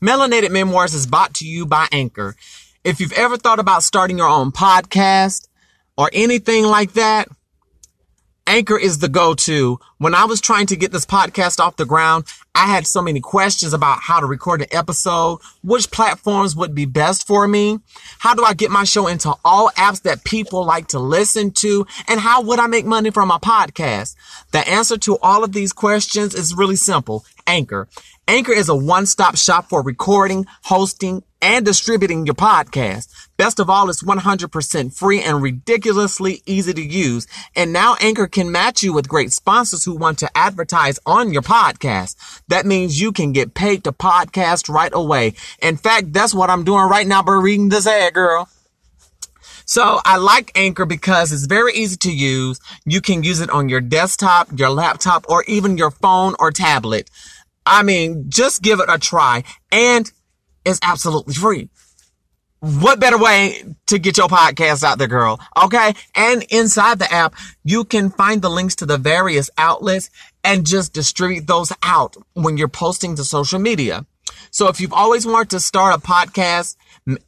Melanated Memoirs is brought to you by Anchor. If you've ever thought about starting your own podcast or anything like that, Anchor is the go-to. When I was trying to get this podcast off the ground, I had so many questions about how to record an episode, which platforms would be best for me, how do I get my show into all apps that people like to listen to, and how would I make money from my podcast? The answer to all of these questions is really simple. Anchor. Anchor is a one-stop shop for recording, hosting, and distributing your podcast. Best of all, it's 100% free and ridiculously easy to use. And now Anchor can match you with great sponsors who want to advertise on your podcast. That means you can get paid to podcast right away. In fact, that's what I'm doing right now by reading this ad, girl. So I like Anchor because it's very easy to use. You can use it on your desktop, your laptop, or even your phone or tablet. I mean, just give it a try and it's absolutely free. What better way to get your podcast out there, girl? Okay. And inside the app, you can find the links to the various outlets and just distribute those out when you're posting to social media. So if you've always wanted to start a podcast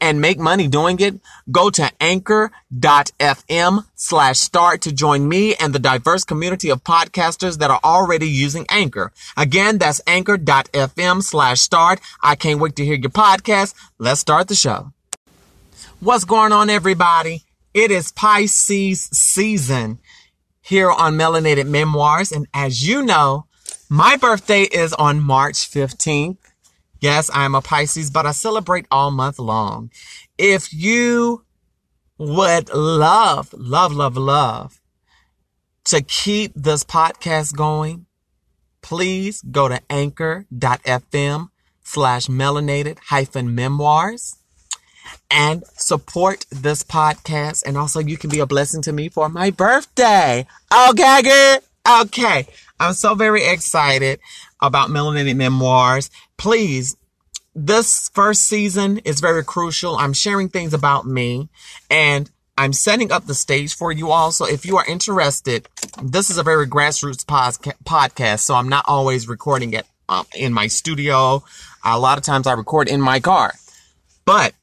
and make money doing it, go to anchor.fm slash start to join me and the diverse community of podcasters that are already using Anchor. Again, that's anchor.fm slash start. I can't wait to hear your podcast. Let's start the show. What's going on, everybody? It is Pisces season here on Melanated Memoirs. And as you know, my birthday is on March 15th. Yes, I am a Pisces, but I celebrate all month long. If you would love, love, love, love to keep this podcast going, please go to anchor.fm slash melanated hyphen memoirs and support this podcast. And also you can be a blessing to me for my birthday. Okay, good. Okay. I'm so very excited about Melanated Memoirs. Please, this first season is very crucial. I'm sharing things about me and I'm setting up the stage for you all. So if you are interested, this is a very grassroots podcast. So I'm not always recording it um, in my studio. A lot of times I record in my car, but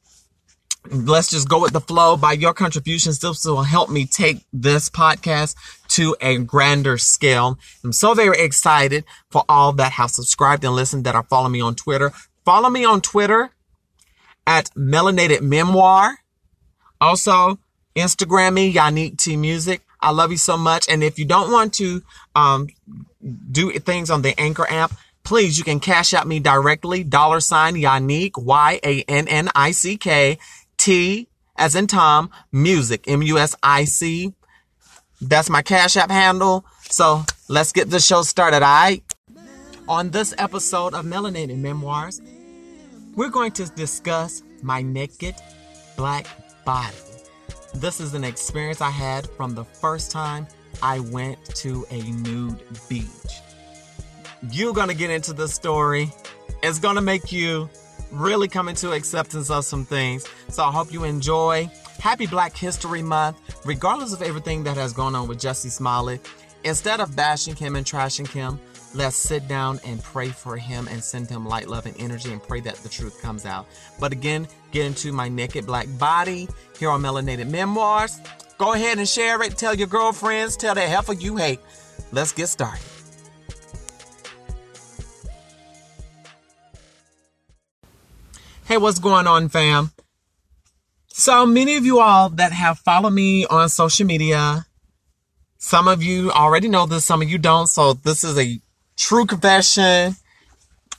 let's just go with the flow by your contributions. This will help me take this podcast to a grander scale. I'm so very excited for all that have subscribed and listened that are following me on Twitter. Follow me on Twitter at Melanated Memoir. Also, Instagram me, Yannick T Music. I love you so much. And if you don't want to um, do things on the Anchor app, please, you can cash out me directly. Dollar sign Yannick, Y-A-N-N-I-C-K T as in Tom, music, M-U-S-I-C. That's my Cash App handle. So let's get the show started, alright? On this episode of Melanated Memoirs, we're going to discuss my naked black body. This is an experience I had from the first time I went to a nude beach. You're gonna get into the story. It's gonna make you really come into acceptance of some things. So I hope you enjoy. Happy Black History Month, regardless of everything that has gone on with Jussie Smollett. Instead of bashing him and trashing him, let's sit down and pray for him and send him light, love, and energy and pray that the truth comes out. But again, get into my naked black body here on Melanated Memoirs. Go ahead and share it. Tell your girlfriends. Tell that heifer you hate. Let's get started. Hey, what's going on, fam? So many of you all that have followed me on social media, some of you already know this, some of you don't. So this is a true confession.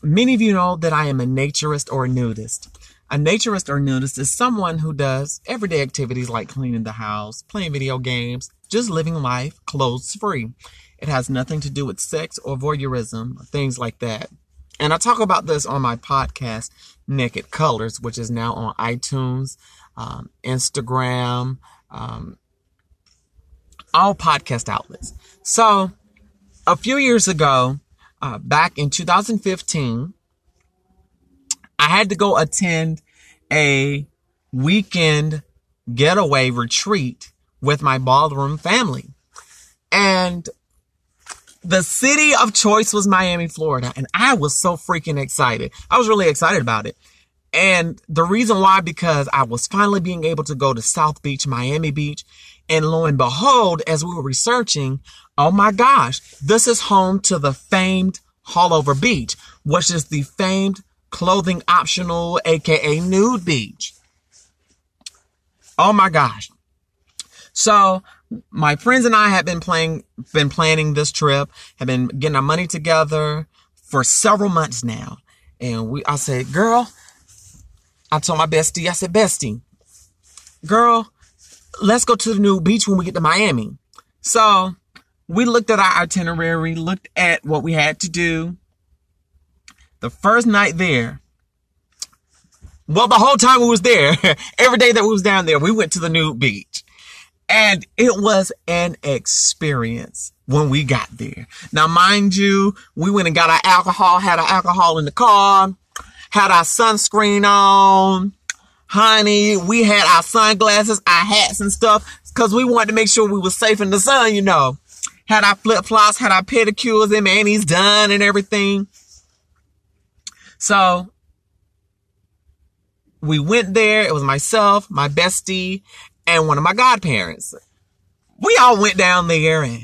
Many of you know that I am a naturist or a nudist. A naturist or nudist is someone who does everyday activities like cleaning the house, playing video games, just living life clothes free. It has nothing to do with sex or voyeurism, things like that. And I talk about this on my podcast, Naked Colors, which is now on iTunes, um, Instagram, um, all podcast outlets. So, a few years ago, uh, back in 2015, I had to go attend a weekend getaway retreat with my ballroom family. And The city of choice was Miami, Florida, and I was so freaking excited. I was really excited about it. And the reason why, because I was finally being able to go to South Beach, Miami Beach. And lo and behold, as we were researching, oh my gosh, this is home to the famed Haulover Beach, which is the famed clothing optional, aka nude beach. Oh my gosh. So my friends and I have been playing, been planning this trip, have been getting our money together for several months now. And we, I said, girl, I told my bestie, I said, bestie, girl, let's go to the new beach when we get to Miami. So we looked at our itinerary, looked at what we had to do. The first night there, well, the whole time we was there, every day that we was down there, we went to the new beach. And it was an experience when we got there. Now, mind you, we went and got our alcohol, had our alcohol in the car, had our sunscreen on. Honey, we had our sunglasses, our hats and stuff, cause we wanted to make sure we were safe in the sun, you know. Had our flip flops, had our pedicures and manis done and everything. So we went there. It was myself, my bestie, and one of my godparents. We all went down there and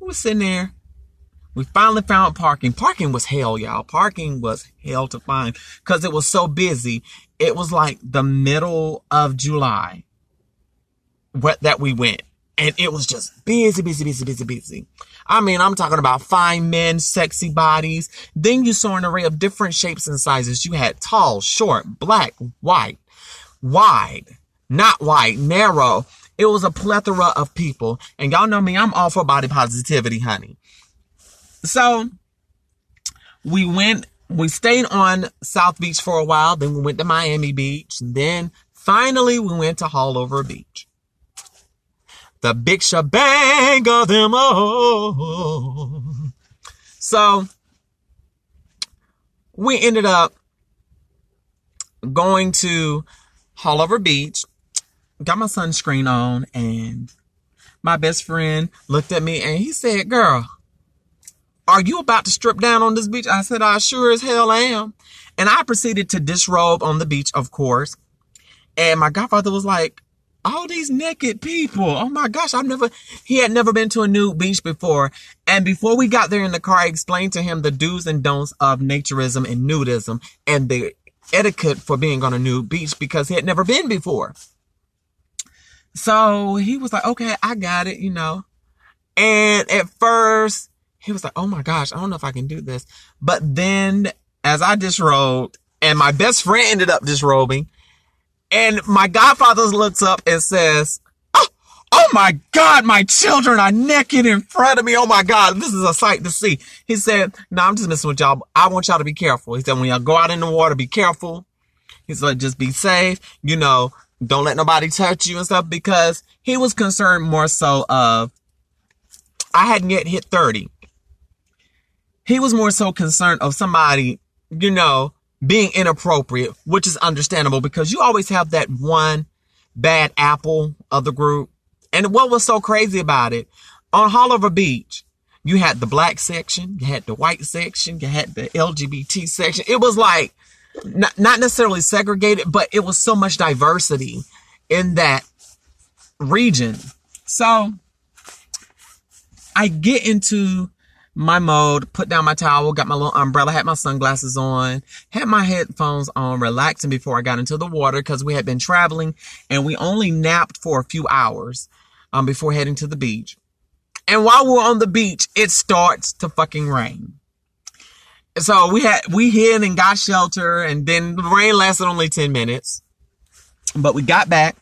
we were sitting there. We finally found parking. Parking was hell, y'all. Parking was hell to find because it was so busy. It was like the middle of July that we went. And it was just busy, busy, busy, busy, busy. I mean, I'm talking about fine men, sexy bodies. Then you saw an array of different shapes and sizes. You had tall, short, black, white, wide, not wide, narrow. It was a plethora of people. And y'all know me, I'm all for body positivity, honey. So we went, we stayed on South Beach for a while. Then we went to Miami Beach. And then finally we went to Haulover Beach the big shebang of them all. So we ended up going to Haulover Beach, got my sunscreen on, and my best friend looked at me and he said, Girl, are you about to strip down on this beach? I said, I sure as hell am. And I proceeded to disrobe on the beach, of course. And my godfather was like, all these naked people. Oh my gosh, I've never, he had never been to a nude beach before. And before we got there in the car, I explained to him the do's and don'ts of naturism and nudism and the etiquette for being on a nude beach because he had never been before. So he was like, okay, I got it, you know. And at first, he was like, oh my gosh, I don't know if I can do this. But then as I disrobed and my best friend ended up disrobing, and my godfather looks up and says, oh, oh my God, my children are naked in front of me. Oh my God, this is a sight to see. He said, no, I'm just messing with y'all. I want y'all to be careful. He said, when y'all go out in the water, be careful. He said, just be safe. You know, don't let nobody touch you and stuff because he was concerned more so of, I hadn't yet hit 30. He was more so concerned of somebody, you know, being inappropriate, which is understandable because you always have that one bad apple of the group. And what was so crazy about it, on Haulover Beach, you had the black section, you had the white section, you had the LGBT section. It was like, not, not necessarily segregated, but it was so much diversity in that region. So I get into my mode, put down my towel, got my little umbrella, had my sunglasses on, had my headphones on, relaxing before I got into the water because we had been traveling and we only napped for a few hours um, before heading to the beach. And while we're on the beach, it starts to fucking rain. So we had, we hid and got shelter and then the rain lasted only 10 minutes, but we got back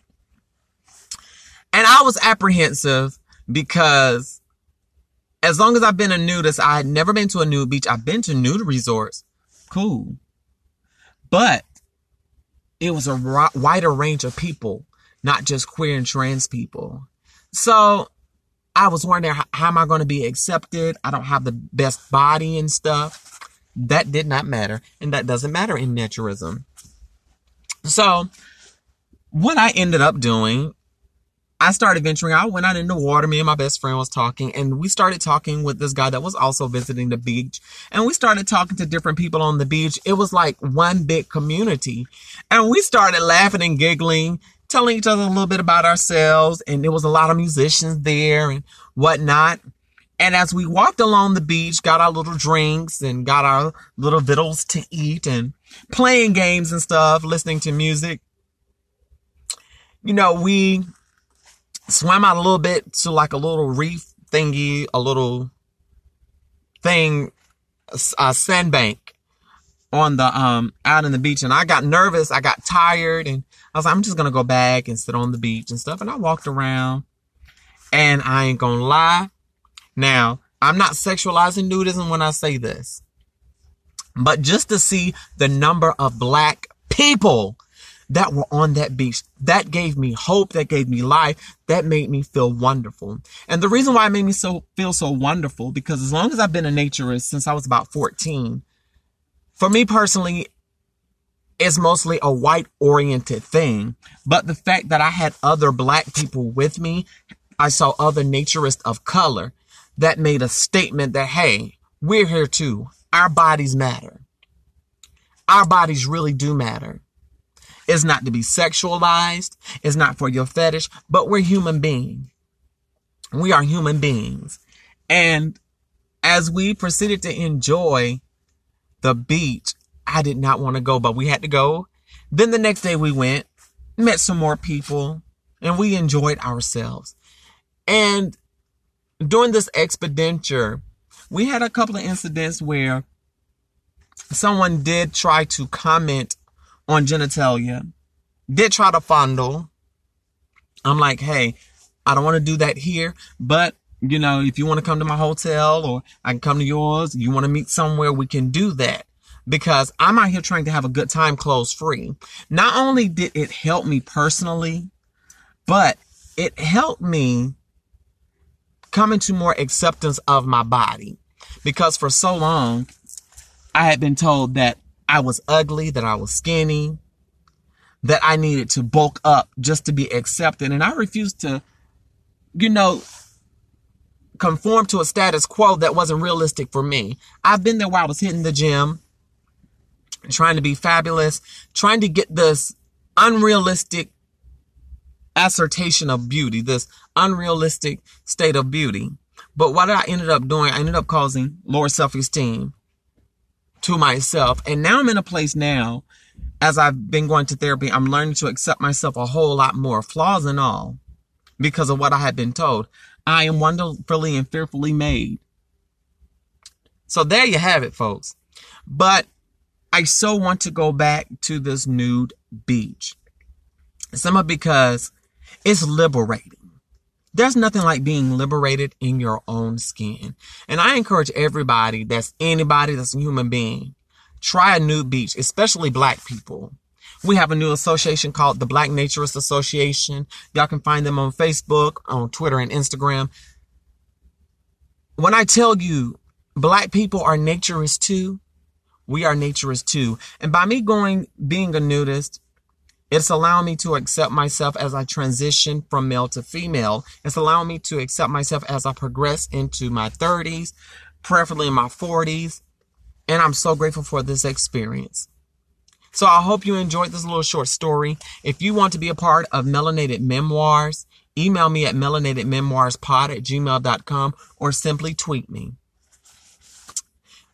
and I was apprehensive because as long as I've been a nudist, I had never been to a nude beach. I've been to nude resorts. Cool. But it was a wider range of people, not just queer and trans people. So I was wondering, how, how am I going to be accepted? I don't have the best body and stuff. That did not matter. And that doesn't matter in naturism. So what I ended up doing, I started venturing I went out in the water. Me and my best friend was talking and we started talking with this guy that was also visiting the beach. And we started talking to different people on the beach. It was like one big community. And we started laughing and giggling, telling each other a little bit about ourselves. And there was a lot of musicians there and whatnot. And as we walked along the beach, got our little drinks and got our little victuals to eat and playing games and stuff, listening to music, you know, we swam out a little bit to like a little reef thingy, a little thing, a sandbank on the um out in the beach and I got nervous, I got tired and I was like, I'm just gonna go back and sit on the beach and stuff. And I walked around and I ain't gonna lie. Now, I'm not sexualizing nudism when I say this. But just to see the number of black people that were on that beach. That gave me hope. That gave me life. That made me feel wonderful. And the reason why it made me so feel so wonderful, because as long as I've been a naturist since I was about 14, for me personally, it's mostly a white oriented thing. But the fact that I had other black people with me, I saw other naturists of color that made a statement that, hey, we're here too. Our bodies matter. Our bodies really do matter. It's not to be sexualized. It's not for your fetish, but we're human beings. We are human beings. And as we proceeded to enjoy the beach, I did not want to go, but we had to go. Then the next day we went, met some more people, and we enjoyed ourselves. And during this expenditure, we had a couple of incidents where someone did try to comment on genitalia. Did try to fondle. I'm like, hey, I don't want to do that here, but you know, if you want to come to my hotel or I can come to yours, you want to meet somewhere, we can do that because I'm out here trying to have a good time clothes free. Not only did it help me personally, but it helped me come into more acceptance of my body because for so long I had been told that I was ugly, that I was skinny, that I needed to bulk up just to be accepted. And I refused to, you know, conform to a status quo that wasn't realistic for me. I've been there while I was hitting the gym, trying to be fabulous, trying to get this unrealistic assertion of beauty, this unrealistic state of beauty. But what I ended up doing, I ended up causing lower self-esteem to myself. And now I'm in a place now, as I've been going to therapy, I'm learning to accept myself a whole lot more, flaws and all, because of what I had been told. I am wonderfully and fearfully made. So there you have it, folks. But I so want to go back to this nude beach. Some of because it's liberating. There's nothing like being liberated in your own skin. And I encourage everybody that's anybody that's a human being, try a nude beach, especially black people. We have a new association called the Black Naturist Association. Y'all can find them on Facebook, on Twitter, and Instagram. When I tell you black people are naturists too, we are naturists too. And by me going, being a nudist, it's allowing me to accept myself as I transition from male to female. It's allowing me to accept myself as I progress into my 30s, preferably in my 40s. And I'm so grateful for this experience. So I hope you enjoyed this little short story. If you want to be a part of Melanated Memoirs, email me at melanatedmemoirspod at gmail.com or simply tweet me.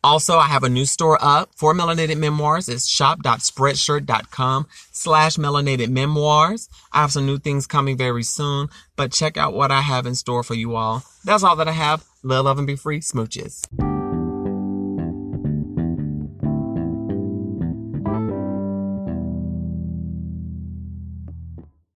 Also, I have a new store up for Melanated Memoirs. It's shop.spreadshirt.com slash melanated memoirs. I have some new things coming very soon, but check out what I have in store for you all. That's all that I have. Love, love, and be free. Smooches.